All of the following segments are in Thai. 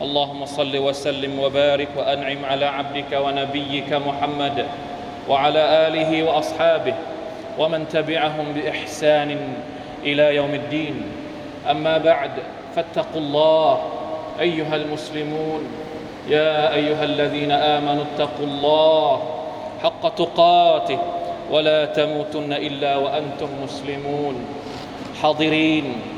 اللهم صل وسلم وبارك وأنعم على عبدك ونبيك محمد وعلى آله وأصحابه ومن تبعهم بإحسان إلى يوم الدين. أما بعد فاتقوا الله أيها المسلمون يا أيها الذين آمنوا اتقوا الله حق تقاته ولا تموتن إلا وأنتم مسلمون. حاضرين.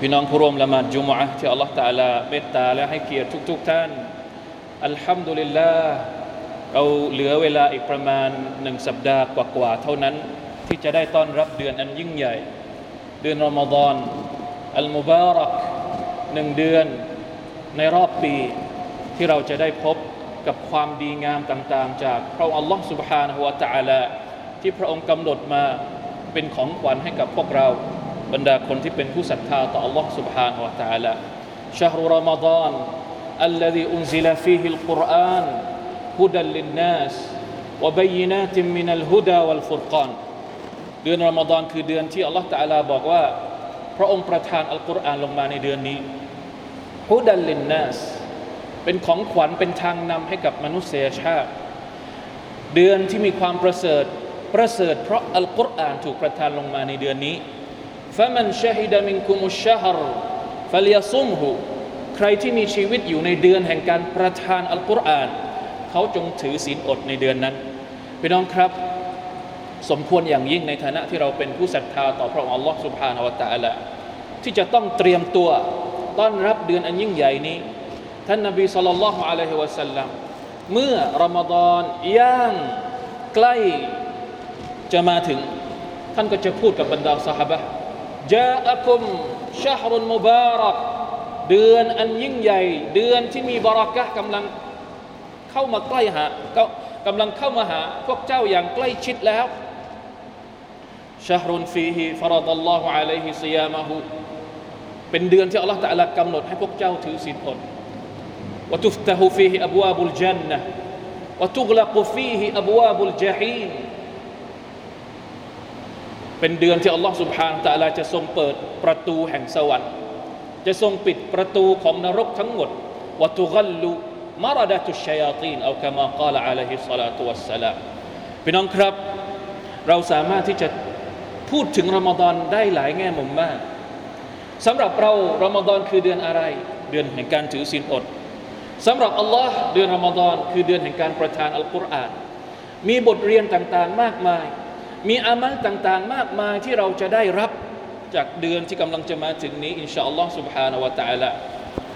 พี่น้องผู้ร่วมละหมาดจุมอะที่อัลลอฮฺตาลาเมตตาและให้เกียรติทุกๆทท่าน อัลฮัมดุลิลลาห์เราเหลือเวลาอีกประมาณหนึ่งสัปดาห์กว่าๆเท่านั้น ที่จะได้ต้อนรับเดือนอันยิ่งใหญ่ เดือนรอมฎอนอัลมุบารักหนึ่งเดือนในรอบปีที่เราจะได้พบกับความดีงามต่างๆ จากพระองค์อัลลอฮฺ سبحانه และ تعالى ที่พระองค์กำหนดมาเป็นของขวัญให้กับพวกเรา บรรดาคนที่เป็นผู้ศรัทธาต่อ Allah سبحانه และ تعالى شهر رمضان الذي أنزل فيه القرآن هدى للناس وبينات من الهدى والفرقان เดือนรอมฎอนคือเดือนที่อัลลอฮฺตะอาลาบอกว่า พระองค์ประทานอัลกุรอานลงมาในเดือนนี้ฮุดัลลินนัสเป็นของขวัญเป็นทางนำให้กับมนุษยชาติ เดือนที่มีความประเสริฐประเสริฐเพราะอัลกุรอานถูกประทานลงมาในเดือนนี้ فمن شهد منكم الشهر فليصمه ใครที่มีชีวิตอยู่ในเดือนแห่งการประทานอัลกุรอาน เขาจงถือศีลอดในเดือนนั้นพี่น้องครับ สมควรอย่างยิ่งในฐานะที่เราเป็นผู้ศรัทธาต่อพระองค์ Allah سبحانه และ تعالى ที่จะต้องเตรียมตัวต้อนรับเดือนอันยิ่งใหญ่นี้ ท่านนบีสุลต่านละฮ์อะลัยฮิวะสัลลัมเมื่อรอมฎอนย่างใกล้จะมาถึง ท่านก็จะพูดกับบรรดาสหาย จาอักุมชาฮรุนมุบารักเดือนอันยิ่งใหญ่ เดือนที่มีบารักะกำลังเข้ามาใกล้หาก็กำลังเข้ามาหาพวกเจ้าอย่างใกล้ชิดแล้วشهر فيه فرض الله عليكم صيامه เป็นเดือนที่อัลลอฮฺ تعالىกำหนดให้พวกเจ้าถือศีลอดوتفتح فيه أبواب الجنة وتغلق فيه أبواب الجحيم เป็นเดือนที่อัลลอฮ์سبحانه وتعالىจะทรงเปิดประตูแห่งสวรรค์ จะทรงปิดประตูของนรกทั้งหมดوتغل مردة الشياطين أو كما قال عليه الصلاة والسلامพี่น้องครับ เราสามารถที่จะพูดถึงรอมฎอนได้หลายแง่มุมมากสำหรับเรารอมฎอนคือเดือนอะไร เดือนแห่งการถือศีลอดสำหรับอัลลอฮ์เดือนรอมฎอนคือเดือนแห่งการประทานอัลกุรอาน มีบทเรียนต่างๆ มากมาย มีอามัลต่างๆ มากมายที่เราจะได้รับจากเดือนที่กำลังจะมาถึงนี้อินชาอัลลอฮ์ سبحانه และ تعالى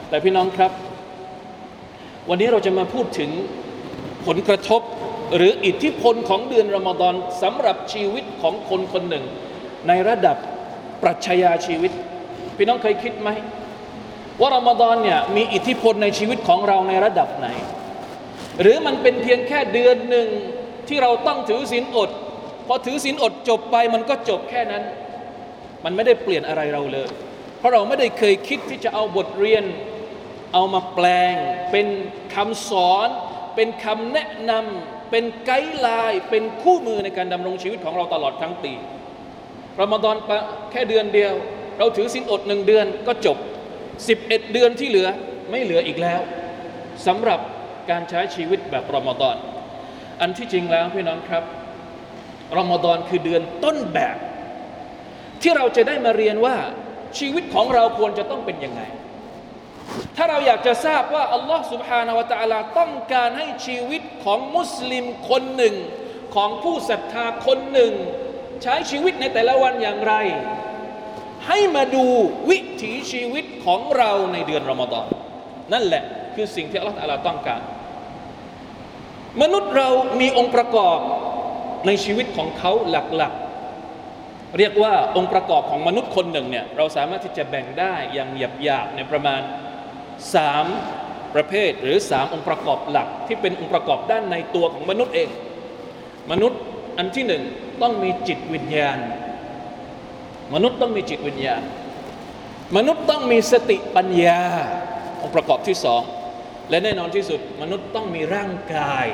แต่พี่น้องครับ วันนี้เราจะมาพูดถึงผลกระทบหรืออิทธิพลของเดือนรอมฎอนสำหรับชีวิตของคนคนหนึ่ง ในระดับปรัชญาชีวิต พี่น้องเคยคิดไหม ว่ารอมฎอนเนี่ยมีอิทธิพลในชีวิตของเราในระดับไหน หรือมันเป็นเพียงแค่เดือนหนึ่งที่เราต้องถือศีลอด พอถือศีลอดจบไปมันก็จบแค่นั้น มันไม่ได้เปลี่ยนอะไรเราเลย เพราะเราไม่ได้เคยคิดที่จะเอาบทเรียน เอามาแปลง เป็นคำสอน เป็นคำแนะนำเป็นไกด์ไลน์เป็นคู่มือในการดำรงชีวิตของเราตลอดทั้งปีรอมฎอนแค่เดือนเดียว เราถือศีลอดหนึ่งเดือนก็จบ 11 เดือนที่เหลือไม่เหลืออีกแล้วสำหรับการใช้ชีวิตแบบรอมฎอน อันที่จริงแล้วพี่น้องครับ รอมฎอนคือเดือนต้นแบบ ที่เราจะได้มาเรียนว่าชีวิตของเราควรจะต้องเป็นยังไง ถ้าเราอยากจะทราบว่าอัลลอฮ์สุบฮานาวะตะลาต้องการให้ชีวิตของมุสลิมคนหนึ่ง ของผู้ศรัทธาคนหนึ่ง ใช้ชีวิตในแต่ละวันอย่างไร ให้มาดูวิถีชีวิตของเราในเดือนรอมฎอนนั่นแหละคือสิ่งที่อัลลอฮ์ตะลาต้องการ มนุษย์เรามีองค์ประกอบ ในชีวิตของเขาหลักๆ เรียกว่าองค์ประกอบของมนุษย์คนหนึ่งเนี่ยเราสามารถที่จะแบ่งได้อย่างหยาบๆในประมาณสามประเภทหรือสามองค์ประกอบหลัก ที่เป็นองค์ประกอบด้านในตัวของมนุษย์เอง มนุษย์อันที่หนึ่งต้องมีจิตวิญญาณ มนุษย์ต้องมีจิตวิญญาณ มนุษย์ต้องมีสติปัญญา องค์ประกอบที่สองและแน่นอนที่สุดมนุษย์ต้องมีร่างกาย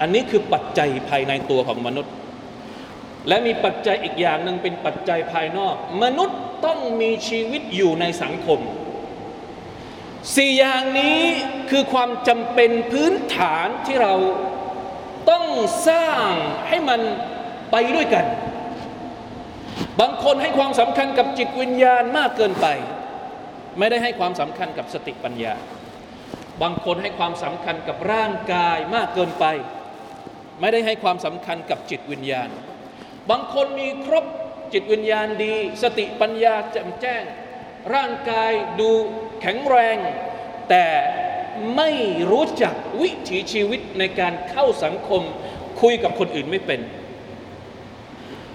อันนี้คือปัจจัยภายในตัวของมนุษย์ และมีปัจจัยอีกอย่างหนึ่งเป็นปัจจัยภายนอก มนุษย์ต้องมีชีวิตอยู่ในสังคมสี่อย่างนี้คือความจำเป็นพื้นฐานที่เราต้องสร้างให้มันไปด้วยกัน บางคนให้ความสำคัญกับจิตวิญญาณมากเกินไป ไม่ได้ให้ความสำคัญกับสติปัญญา บางคนให้ความสำคัญกับร่างกายมากเกินไป ไม่ได้ให้ความสำคัญกับจิตวิญญาณ บางคนมีครบจิตวิญญาณดี สติปัญญาแจ่มแจ้ง ร่างกายดูแข็งแรง แต่ไม่รู้จักวิถีชีวิตในการเข้าสังคม คุยกับคนอื่นไม่เป็น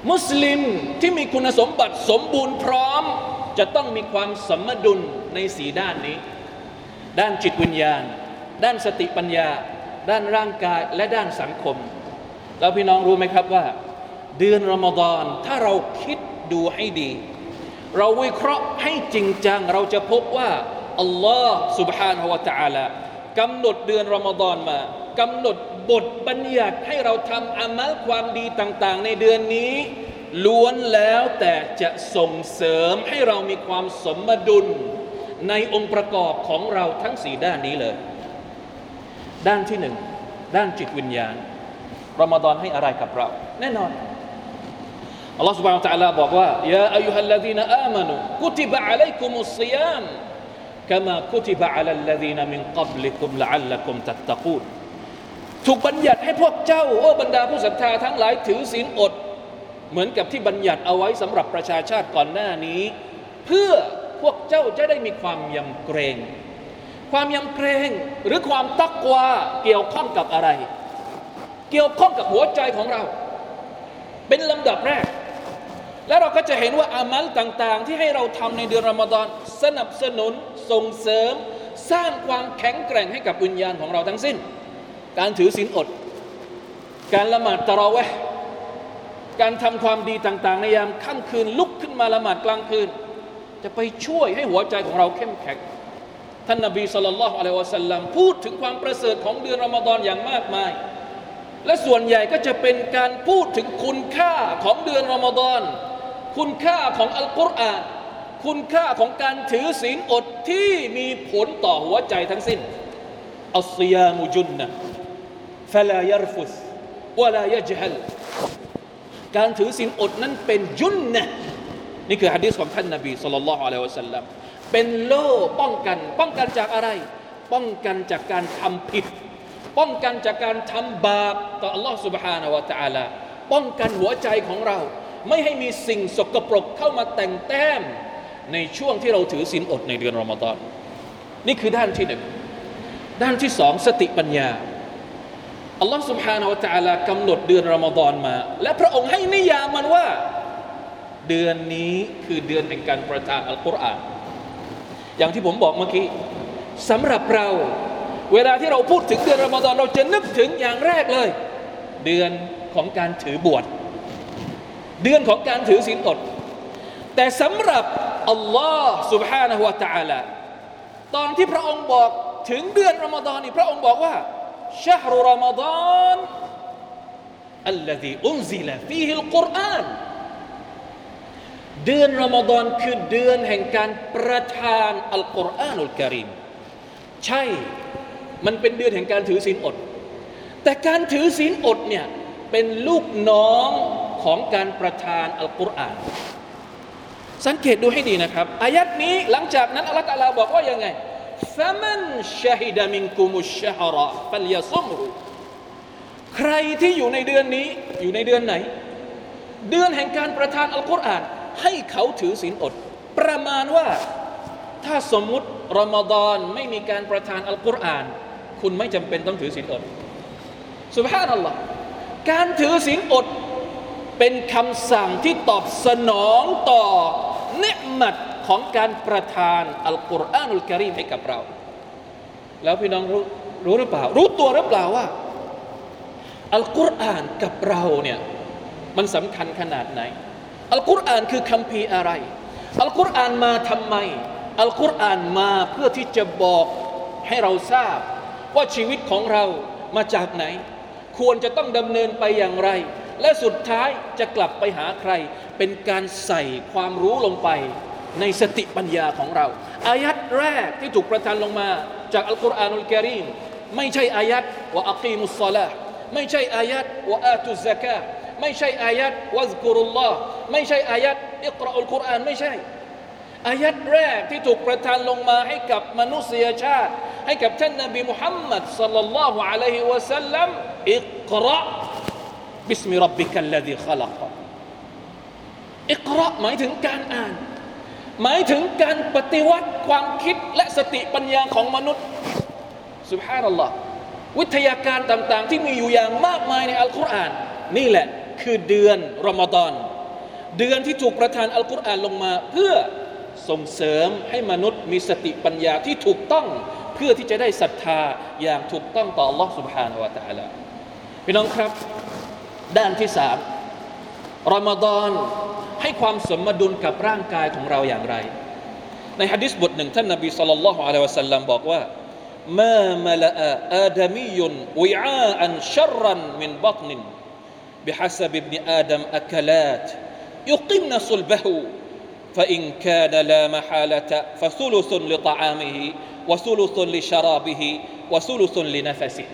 มุสลิมที่มีคุณสมบัติสมบูรณ์พร้อม จะต้องมีความสมดุลในสีด้านนี้ ด้านจิตวิญญาณ ด้านสติปัญญา ด้านร่างกายและด้านสังคม แล้วพี่น้องรู้ไหมครับว่า เดือนรอมฎอนถ้าเราคิดดูให้ดี เราวิเคราะห์ให้จริงจัง เราจะพบว่าอัลลอฮ์ سبحانه และ تعالى กำหนดเดือนรอมฎอนมากำหนดบทบัญญัติให้เราทำอามัลความดีต่างๆ ในเดือนนี้ ล้วนแล้วแต่จะส่งเสริมให้เรามีความสมดุล ในองค์ประกอบของเราทั้งสี่ด้านนี้เลย ด้านที่หนึ่ง ด้านจิตวิญญาณ รอมฎอนให้อะไรกับเรา แน่นอนอัลลอฮฺ سبحانه และ تعالى บอกว่ายาอายุฮัลลดีนอามานุกุติบะอะลัยกุมุสซิยาม كما كتب على الذين من قبلكم لعلكم تتقون ถูกบัญญัติให้พวกเจ้าโอ้บรรดาผู้ศรัทธาทั้งหลายถือศีลอด เหมือนกับที่บัญญัติเอาไว้สำหรับประชาชาติก่อนหน้านี้ เพื่อพวกเจ้าจะได้มีความยำเกรง ความยำเกรงหรือความตักวาเกี่ยวข้องกับอะไร เกี่ยวข้องกับหัวใจของเรา เป็นลำดับแรก แล้วเราก็จะเห็นว่าอามัลต่างๆ ที่ให้เราทำในเดือนรอมฎอนสนับสนุนส่งเสริม สร้างความแข็งแกร่งให้กับวิญญาณของเราทั้งสิ้น การถือศีลอด การละหมาดตะราะเวห์การทำความดีต่างๆ ในยามค่ำคืนลุกขึ้นมาละหมาดกลางคืน จะไปช่วยให้หัวใจของเราเข้มแข็งท่านนบีสุลต่านละฮ์อะลัยวะสัลลัมพูดถึงความประเสริฐของเดือนรอมฎอนอย่างมากมาย และส่วนใหญ่ก็จะเป็นการพูดถึงคุณค่าของเดือนรอมฎอน คุณค่าของอัลกุรอานคุณค่าของการถือศีลอดที่มีผลต่อหัวใจทั้งสิ้นอัลซิยามุจุนนะฟลายรฟุสวลายจฮัลการถือศีลอดนั้นเป็นยุนนะนี่คือฮะดีษของท่านนบีสุลต่านละฮ์อะลัยวะสัลลัมเป็นโล่ป้องกัน ป้องกันจากอะไร ป้องกันจากการทำผิด ป้องกันจากการทำบาปต่อ Allah سبحانه และ تعالى ป้องกันหัวใจของเรา ไม่ให้มีสิ่งสกปรกเข้ามาแต่งแต้ม ในช่วงที่เราถือศีลอดในเดือนรอมฎอนนี่คือด้านที่หนึ่ง ด้านที่สองสติปัญญา อัลลอฮ์ سبحانه และ تعالى กำหนดเดือนรอมฎอนมา และพระองค์ให้นิยามมันว่า เดือนนี้คือเดือนแห่งการประทานอัลกุรอาน อย่างที่ผมบอกเมื่อกี้สำหรับเรา เวลาที่เราพูดถึงเดือนรอมฎอนเราจะนึกถึงอย่างแรกเลย เดือนของการถือบวชเดือนของการถือศีลอด แต่สำหรับอัลลอฮ์ سبحانه และ تعالى ตอนที่พระองค์บอกถึงเดือนรอมฎอนนี่พระองค์บอกว่าชะฮรุรอมฎอน الذي أنزل فيه القرآن เดือนรอมฎอนคือเดือนแห่งการประทานอัลกุรอานุลกิริมใช่ มันเป็นเดือนแห่งการถือศีลอด แต่การถือศีลอดเนี่ยเป็นลูกน้องของการประทานอัลกุรอาน สังเกตดูให้ดีนะครับอายัดนี้หลังจากนั้นอัลลอฮฺตะลาบอกว่ายังไงฟะมันชาฮิดะมินกุมุชชะฮระฟัลยซุมรุใครที่อยู่ในเดือนนี้อยู่ในเดือนไหน เดือนแห่งการประทานอัลกุรอาน ให้เขาถือศีลอด ประมาณว่าถ้าสมมุติรอมฎอนไม่มีการประทานอัลกุรอาน คุณไม่จำเป็นต้องถือศีลอดสุบฮานัลลอฮ์การถือศีลอดเป็นคำสั่งที่ตอบสนองต่อเนืมัดของการประทานอัลกุรอานุลกิริมให้กับเรา แล้วพี่น้องรู้รู้หรือเปล่า รู้ตัวหรือเปล่าว่า อัลกุรอานกับเราเนี่ยมันสำคัญขนาดไหน อัลกุรอานคือคัมภีร์อะไร อัลกุรอานมาทำไม อัลกุรอานมาเพื่อที่จะบอกให้เราทราบ ว่าชีวิตของเรามาจากไหน ควรจะต้องดำเนินไปอย่างไร และสุดท้ายจะกลับไปหาใคร เป็นการใส่ความรู้ลงไปในสติปัญญาของเรา อายัดแรกที่ถูกประทานลงมาจากอัลกุรอานุลกิริมไม่ใช่อายัดว่าอักีมุสซาลาไม่ใช่อายัดว่าอาตุซะกาไม่ใช่อายัดวะซกุรุลลอฮ์ไม่ใช่อายัดอิกราอุลกุรอานไม่ใช่อายัดแรกที่ถูกประทานลงมาให้กับมนุษยชาติ ให้กับท่านนบีมุฮัมมัดสัลลัลลอฮุอะลัยฮิวะสัลลัมอิกราบิสมิรับบิกัลลดีขลักอิกราหมายถึงการอ่าน หมายถึงการปฏิวัติความคิดและสติปัญญาของมนุษย์สุบฮานัลลอฮ์วิทยาการต่างๆ ที่มีอยู่อย่างมากมายในอัลกุรอาน นี่แหละคือเดือนรอมฎอน เดือนที่ถูกประทานอัลกุรอานลงมาเพื่อ ส่งเสริมให้มนุษย์มีสติปัญญาที่ถูกต้อง เพื่อที่จะได้ศรัทธาอย่างถูกต้องต่อ Allah سبحانه และ تعالى พี่น้องครับ ด้านที่สามรอมฎอนให้ความสมดุลกับร่างกายของเราอย่างไร ในฮะดิษบทหนึ่งท่านนบีสุลต่านละฮ์อะลัยวะสัลลัมบอกว่า ما ملأ آدمي وعاء شرا من بطن بحسب ابن آدم أكلات يقمن صلبه فإن كان لا محالة فثلث لطعامه وثلث لشرابه وثلث لنفسه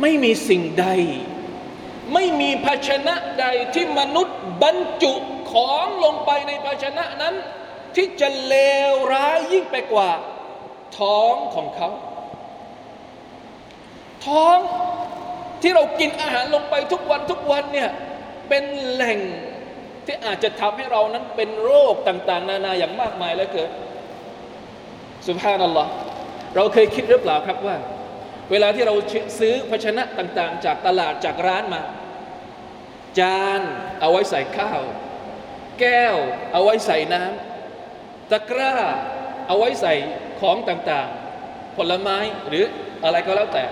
ไม่มีสิ่งใด ไม่มีภาชนะใดที่มนุษย์บรรจุของลงไปในภาชนะนั้น ที่จะเลวร้ายยิ่งไปกว่า ท้องของเขา ท้องที่เรากินอาหารลงไปทุกวันทุกวันเนี่ยเป็นแหล่ง ที่อาจจะทำให้เรานั้นเป็นโรคต่าง ๆ นานาอย่างมากมายแล้วเกิดสุภานัลลอฮ์เราเคยคิดหรือเปล่าครับว่า เวลาที่เราซื้อภาชนะต่าง ๆ จากตลาดจากร้านมา จานเอาไว้ใส่ข้าว แก้วเอาไว้ใส่น้ำตะกร้าเอาไว้ใส่ของต่างๆ ผลไม้หรืออะไรก็แล้วแต่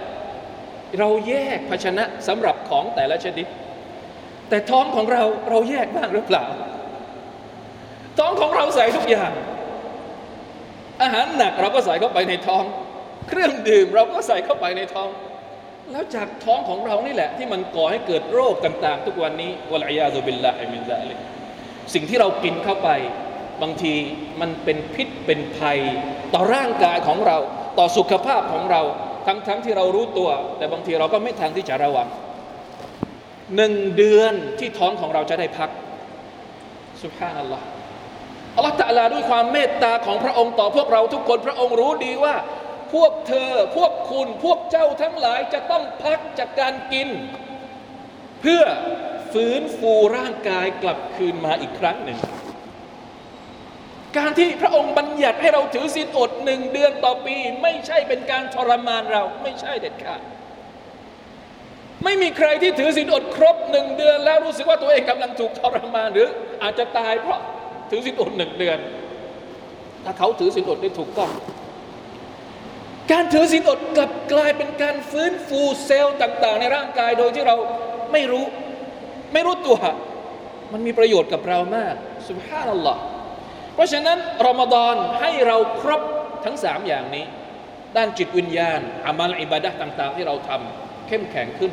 เราแยกภาชนะสำหรับของแต่ละชนิด แต่ท้องของเราเราแยกบ้างหรือเปล่า ท้องของเราใส่ทุกอย่าง อาหารหนักเราก็ใส่เข้าไปในท้อง เครื่องดื่มเราก็ใส่เข้าไปในท้อง แล้วจากท้องของเรานี่แหละ ที่มันก่อให้เกิดโรคต่างๆ ทุกวันนี้والعياذ بالله من ذلكสิ่งที่เรากินเข้าไป บางทีมันเป็นพิษเป็นภัย ต่อร่างกายของเรา ต่อสุขภาพของเรา ทั้งๆทที่เรารู้ตัว แต่บางทีเราก็ไม่ทันที่จะระวัง หนึ่งเดือนที่ท้องของเราจะได้พักสุภานัลลอฮ์อัลลอฮฺตะลาด้วยความเมตตาของพระองค์ต่อพวกเราทุกคนพระองค์รู้ดีว่า พวกเธอพวกคุณพวกเจ้าทั้งหลายจะต้องพักจากการกิน เพื่อฟื้นฟูร่างกายกลับคืนมาอีกครั้งหนึ่ง การที่พระองค์บัญญัติให้เราถือศีลอดหนึ่งเดือนต่อปี ไม่ใช่เป็นการทรมานเราไม่ใช่เด็ดขาด ไม่มีใครที่ถือศีลอดครบหนึ่งเดือน แล้วรู้สึกว่าตัวเองกำลังถูกทรมานหรืออาจจะตายเพราะถือศีลอดหนึ่งเดือน ถ้าเขาถือศีลอดได้ถูกต้อง การถือศีลอดกลับกลายเป็นการฟื้นฟูเซลล์ต่าง ๆ ในร่างกายโดยที่เราไม่รู้ ไม่รู้ตัว มันมีประโยชน์กับเรามากสุบฮานัลลอฮ์เพราะฉะนั้นรอมฎอนให้เราครบทั้งสามอย่างนี้ ด้านจิตวิญญาณอามัลอิบาดะต่าง ๆ ที่เราทำเข้มแข็งขึ้น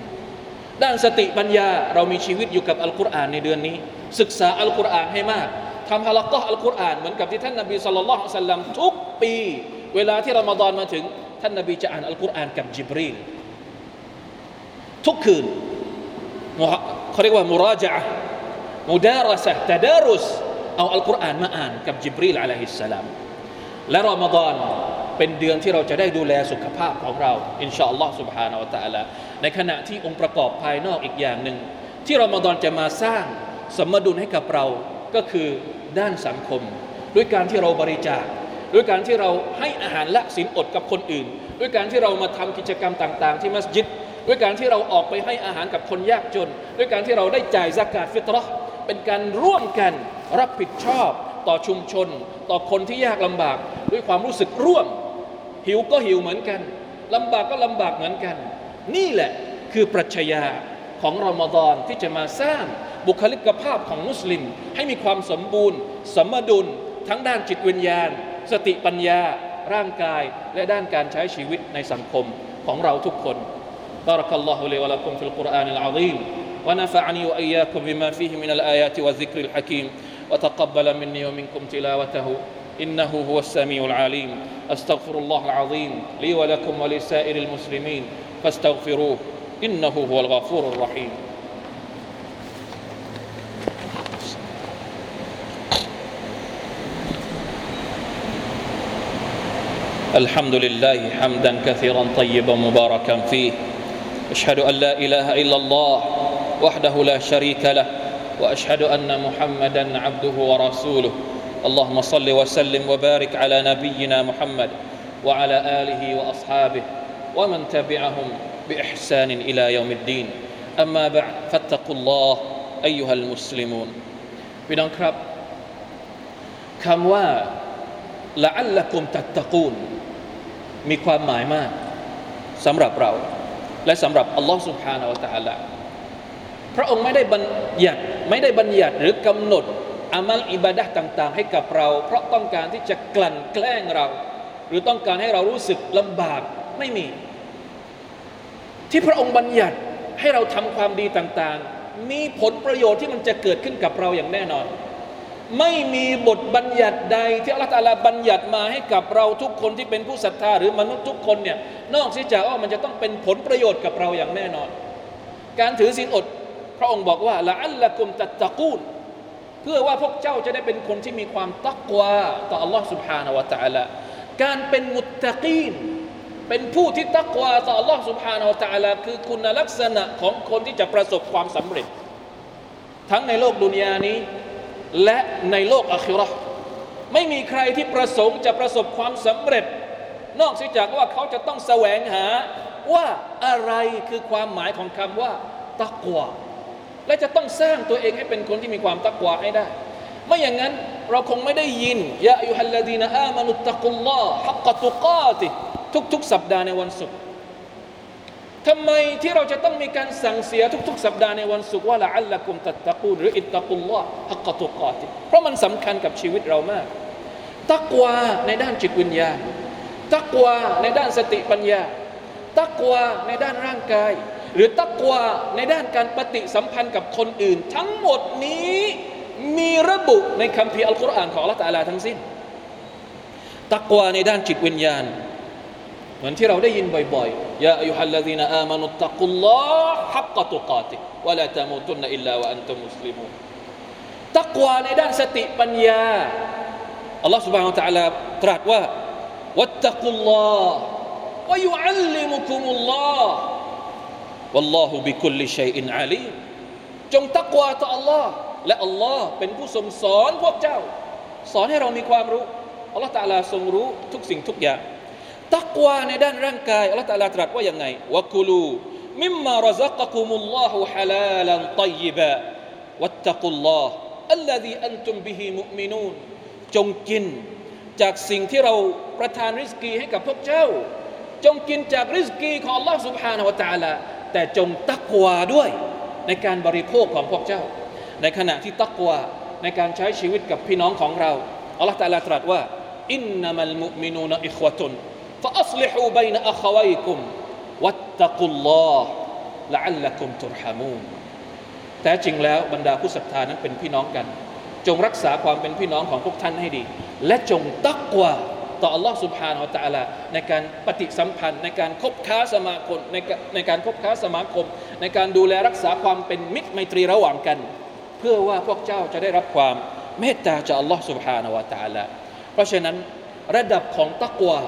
ด้านสติปัญญาเรามีชีวิตอยู่กับอัลกุรอานในเดือนนี้ ศึกษาอัลกุรอานให้มากทำฮะลักกะอัลกุรอานเหมือนกับที่ท่านนบีสุลต่านสัลลัมทุกปี เวลาที่รอมฎอนมาถึง ท่านนบีจะอ่านอัลกุรอานกับจิบรีลทุกคืนเขาเรียกว่ามุราจามุดารสะตดารุสเอาอัลกุรอานมาอ่านกับจิบรีลอะลัยฮิสสลามและรอมฎอน เป็นเดือนที่เราจะได้ดูแลสุขภาพของเรา อินชาอัลลอฮ์ سبحانه และ تعالى ในขณะที่องค์ประกอบภายนอกอีกอย่างหนึ่ง ที่รอมฎอนจะมาสร้างสมดุลให้กับเราก็คือด้านสังคม ด้วยการที่เราบริจาค ด้วยการที่เราให้อาหารและสินอดกับคนอื่น ด้วยการที่เรามาทำกิจกรรมต่างๆ ที่มัสยิด ด้วยการที่เราออกไปให้อาหารกับคนยากจน ด้วยการที่เราได้จ่ายสกาดฟิตรอเป็นการร่วมกันรับผิดชอบต่อชุมชน ต่อคนที่ยากลำบาก ด้วยความรู้สึกร่วม หิวก็หิวเหมือนกันลำบากก็ลำบากเหมือนกัน นี่แหละคือปรัชญาของรอมฎอนที่จะมาสร้างบุคลิกภาพของมุสลิม ให้มีความสมบูรณ์ สมดุล ทั้งด้านจิตวิญญาณ สติปัญญา ร่างกาย และด้านการใช้ชีวิตในสังคมของเราทุกคน بارك الله لي ولكم في القرآن العظيم ونفعني وإياكم بما فيه من الآيات والذكر الحكيم وتقبل مني ومنكم تلاوته إنه هو السميع العليم. أستغفر الله العظيم لي ولكم ولسائر المسلمين. فاستغفروه إنه هو الغفور الرحيم. الحمد لله حمدا كثيرا طيبا مباركا فيه. أشهد أن لا إله إلا الله وحده لا شريك له وأشهد أن محمدا عبده ورسوله. اللهم صل وسلم وبارك على نبينا محمد وعلى اله واصحابه ومن تبعهم باحسان الى يوم الدين اما بعد فاتقوا الله ايها المسلمون พี่น้องครับคำว่าละอัลละกุมตัตตะกูลมีความหมายมากสำหรับเรา และสำหรับอัลลอฮ์ سبحانه และ تعالى พระองค์ไม่ได้บัญญัติไม่ได้บัญญัติหรือกำหนด อามัลอิบาดะต่าง ๆ ให้กับเรา เพราะต้องการที่จะกลั่นแกล้งเรา หรือต้องการให้เรารู้สึกลำบากไม่มี ที่พระองค์บัญญัติให้เราทำความดีต่าง ๆ มีผลประโยชน์ที่มันจะเกิดขึ้นกับเราอย่างแน่นอน ไม่มีบทบัญญัติใดที่อัลลอฮฺตลาบัญญัติมาให้กับเราทุกคนที่เป็นผู้ศรัทธาหรือมนุษย์ทุกคนเนี่ยนอกจากว่ามันจะต้องเป็นผลประโยชน์กับเราอย่างแน่นอน การถือศีลอด พระองค์บอกว่าละอัลละกุมตัตตะกูล เพื่อว่าพวกเจ้าจะได้เป็นคนที่มีความตักวาต่ออัลลอฮฺ سبحانه และ تعالى การเป็นมุตตะกีน เป็นผู้ที่ตักวาต่ออัลลอฮฺ سبحانه และ تعالى คือคุณลักษณะของคนที่จะประสบความสำเร็จ ทั้งในโลกดุนยานี้ และในโลกอาคิเราะห์ไม่มีใครที่ประสงค์จะประสบความสำเร็จ นอกจากว่าเขาจะต้องแสวงหาว่าอะไรคือความหมายของคำว่าตักวา และจะต้องสร้างตัวเองให้เป็นคนที่มีความตักวาให้ได้ ไม่อย่างนั้นเราคงไม่ได้ยินยาอัลลดีนอามานุตตะกุลลอฮักกตุกาติทุกๆ สัปดาห์ในวันศุกร์ทำไมที่เราจะต้องมีการสั่งเสียทุก ๆ สัปดาห์ในวันศุกร์ว่าละอัลละกุมตัตตะกูลหรืออิตตะกุลลอฮ์ฮักกตุกาติเพราะมันสำคัญกับชีวิตเรามากตักวาในด้านจิตวิญญาณตักวาในด้านสติปัญญา ตักวาในด้านร่างกาย หรือตักวาในด้านการปฏิสัมพันธ์กับคนอื่น ทั้งหมดนี้มีระบุในคัมภีร์อัลกุรอานของอัลลอฮฺตะอาลาทั้งสิ้น ตักวาในด้านจิตวิญญาณ เหมือนที่เราได้ยินบ่อยๆยาอายุฮัลลดีนอามานุตตะกุลลอฮ์ฮักกะตุกาติวะลาตะมูตุนอิลลาวะอันตุมุสลิมูนตักวาในด้านสติปัญญาอัลลอฮฺ سبحانه และ تعالى ตรัสว่าวัตตะกุลลอฮ์วะยุอัลลิมุคุมุลลอฮ์ والله بكل شيء عليم จงตักวาต่อ Allah และ Allah เป็นผู้ทรงสอนพวกเจ้า สอนให้เรามีความรู้ Allah ตะอาลาทรงรู้ทุกสิ่งทุกอย่าง ตักวาในด้านร่างกาย Allah ตะอาลาตรัสว่าอย่างไงวะกุลูมิมมารัซักกุมุลลอฮุฮะลาลันตัยบะวัตตะกุลลอฮ์อัลลซีอันตุมบิฮิมุมินูนจงกินจากสิ่งที่เราประทานริสกีให้กับพวกเจ้า จงกินจากริสกีของ Allah سبحانه และ تعالى แต่จงตักวาด้วยในการบริโภคของพวกเจ้า ในขณะที่ตักวาในการใช้ชีวิตกับพี่น้องของเราอัลลอฮฺตะลาตรัสว่าอินนัมัลมุมินูนอิควะตุนฟะอัศลิฮูบัยนอัควัยกุมวัตตะกุลลอฮ์ละอัลลักุมตุรฮามูนแต่จริงแล้วบรรดาผู้ศรัทธานั้นเป็นพี่น้องกัน จงรักษาความเป็นพี่น้องของพวกท่านให้ดี และจงตักวา ต่อ Allah سبحانه และ تعالى ในการปฏิสัมพันธ์ ในการคบค้าสมาคมในในการคบค้าสมาคม ในการดูแลรักษาความเป็นมิตรไมตรีระหว่างกัน เพื่อว่าพวกเจ้าจะได้รับความเมตตาจาก Allah سبحانه และ تعالى เพราะฉะนั้นระดับของตักวา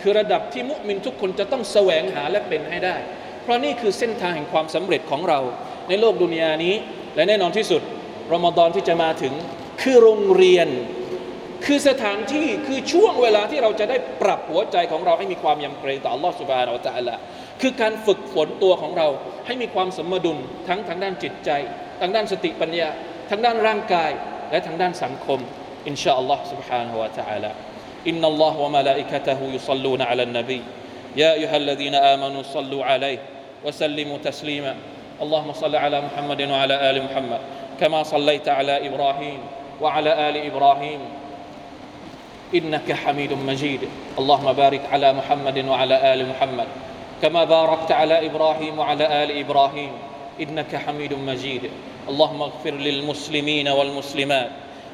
คือระดับที่มุมินทุกคนจะต้องแสวงหาและเป็นให้ได้ เพราะนี่คือเส้นทางแห่งความสำเร็จของเรา ในโลกดุนยานี้ และแน่นอนที่สุดรอมฎอนที่จะมาถึงคือโรงเรียน คือสถานที่คือช่วงเวลาที่เราจะได้ปรับหัวใจของเราให้มีความยำเกรงต่อ Allah سبحانه และ تعالى คือการฝึกฝนตัวของเราให้มีความสมดุลทั้งทางด้านจิตใจทางด้านสติปัญญาทางด้านร่างกาย และทางด้านสังคมอินชาอัลลอฮ์ سبحانه และ تعالى إن الله وملائكته يصلون على النبي يا أيها الذين آمنوا صلوا عليه وسلموا تسليما اللهم صل على محمد وعلى آل محمد كما صليت على إبراهيم وعلى آل إبراهيم إنك حميد مجيد. اللهم بارك على محمد وعلى آل محمد. كما باركت على إبراهيم وعلى آل إبراهيم. إنك حميد مجيد. اللهم اغفر للمسلمين والمسلمات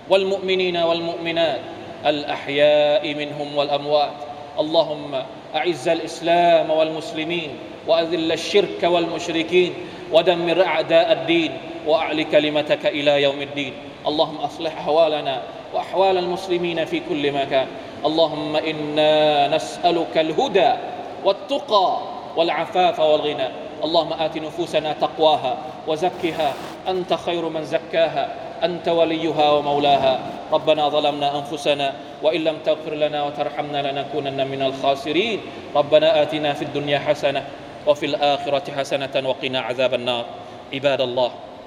والمؤمنين والمؤمنات الأحياء منهم والأموات. اللهم أعز الإسلام والمسلمين وأذل الشرك والمشركين ودمر أعداء الدين وأعل كلمتك إلى يوم الدين. اللهم أصلح أحوالنا وأحوال المسلمين في كل مكان. اللهم إنا نسألك الهدى والتقى والعفاف والغنى. اللهم آت نفوسنا تقواها وزكها. أنت خير من زكاها. أنت وليها ومولاها. ربنا ظلمنا أنفسنا وإن لم تغفر لنا وترحمنا لنكونن من الخاسرين. ربنا آتنا في الدنيا حسنة وفي الآخرة حسنة وقنا عذاب النار. عباد الله